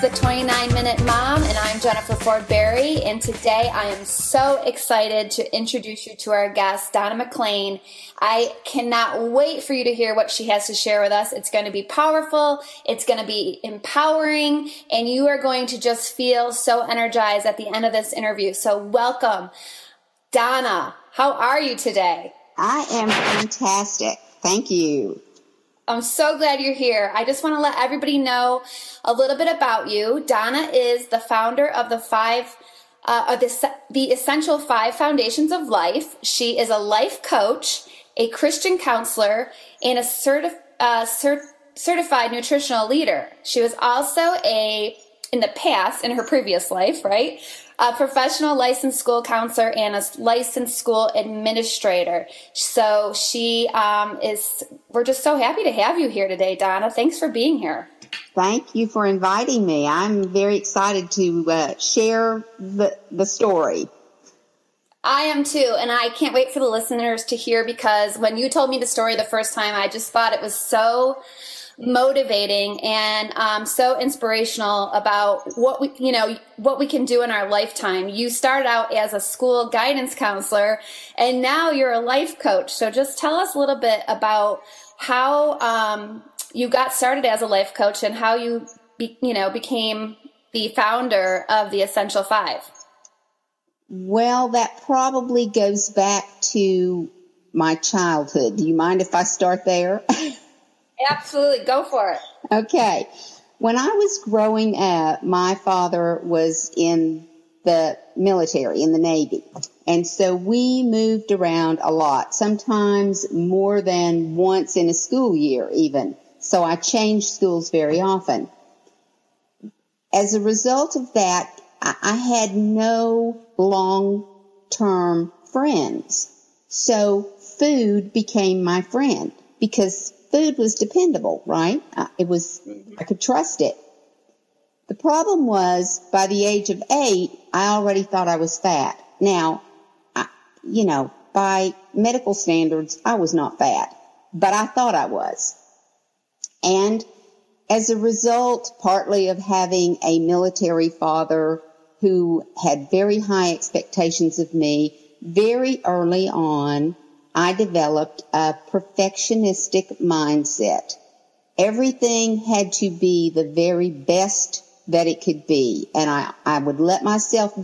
Ford Mom, and I'm Jennifer Ford Berry and today I am so excited to introduce you to our guest, Donna McLain. I cannot wait for you to hear what she has to share with us. It's going to be powerful, it's going to be empowering, and you are going to just feel so energized at the end of this interview. So, welcome. Donna, how are you today? I am fantastic. Thank you. I'm so glad you're here. I just want to let everybody know a little bit about you. Donna is the founder of the five, uh, the, the Essential Five Foundations of Life. She is a life coach, a Christian counselor, and a certi- uh, cert- certified nutritional leader. She was also a, in the past, in her previous life, right? a professional licensed school counselor and a licensed school administrator. So she um, is, we're just so happy to have you here today, Donna. Thanks for being here. Thank you for inviting me. I'm very excited to uh, share the, the story. I am too, and I can't wait for the listeners to hear because when you told me the story the first time, I just thought it was so motivating and um, so inspirational about what we you know what we can do in our lifetime. You started out as a school guidance counselor and now you're a life coach. So just tell us a little bit about how um, you got started as a life coach and how you be, you know became the founder of the essential five. Well that probably goes back to my childhood. Do you mind if i start there Absolutely. Go for it. Okay. When I was growing up, my father was in the military, in the Navy. And so we moved around a lot, sometimes more than once in a school year even. So I changed schools very often. As a result of that, I had no long term friends. So food became my friend because food was dependable, right? Uh, it was, mm-hmm. I could trust it. The problem was by the age of eight, I already thought I was fat. Now, I, you know, by medical standards, I was not fat, but I thought I was. And as a result, partly of having a military father who had very high expectations of me, very early on, I developed a perfectionistic mindset. Everything had to be the very best that it could be. And I, I would let myself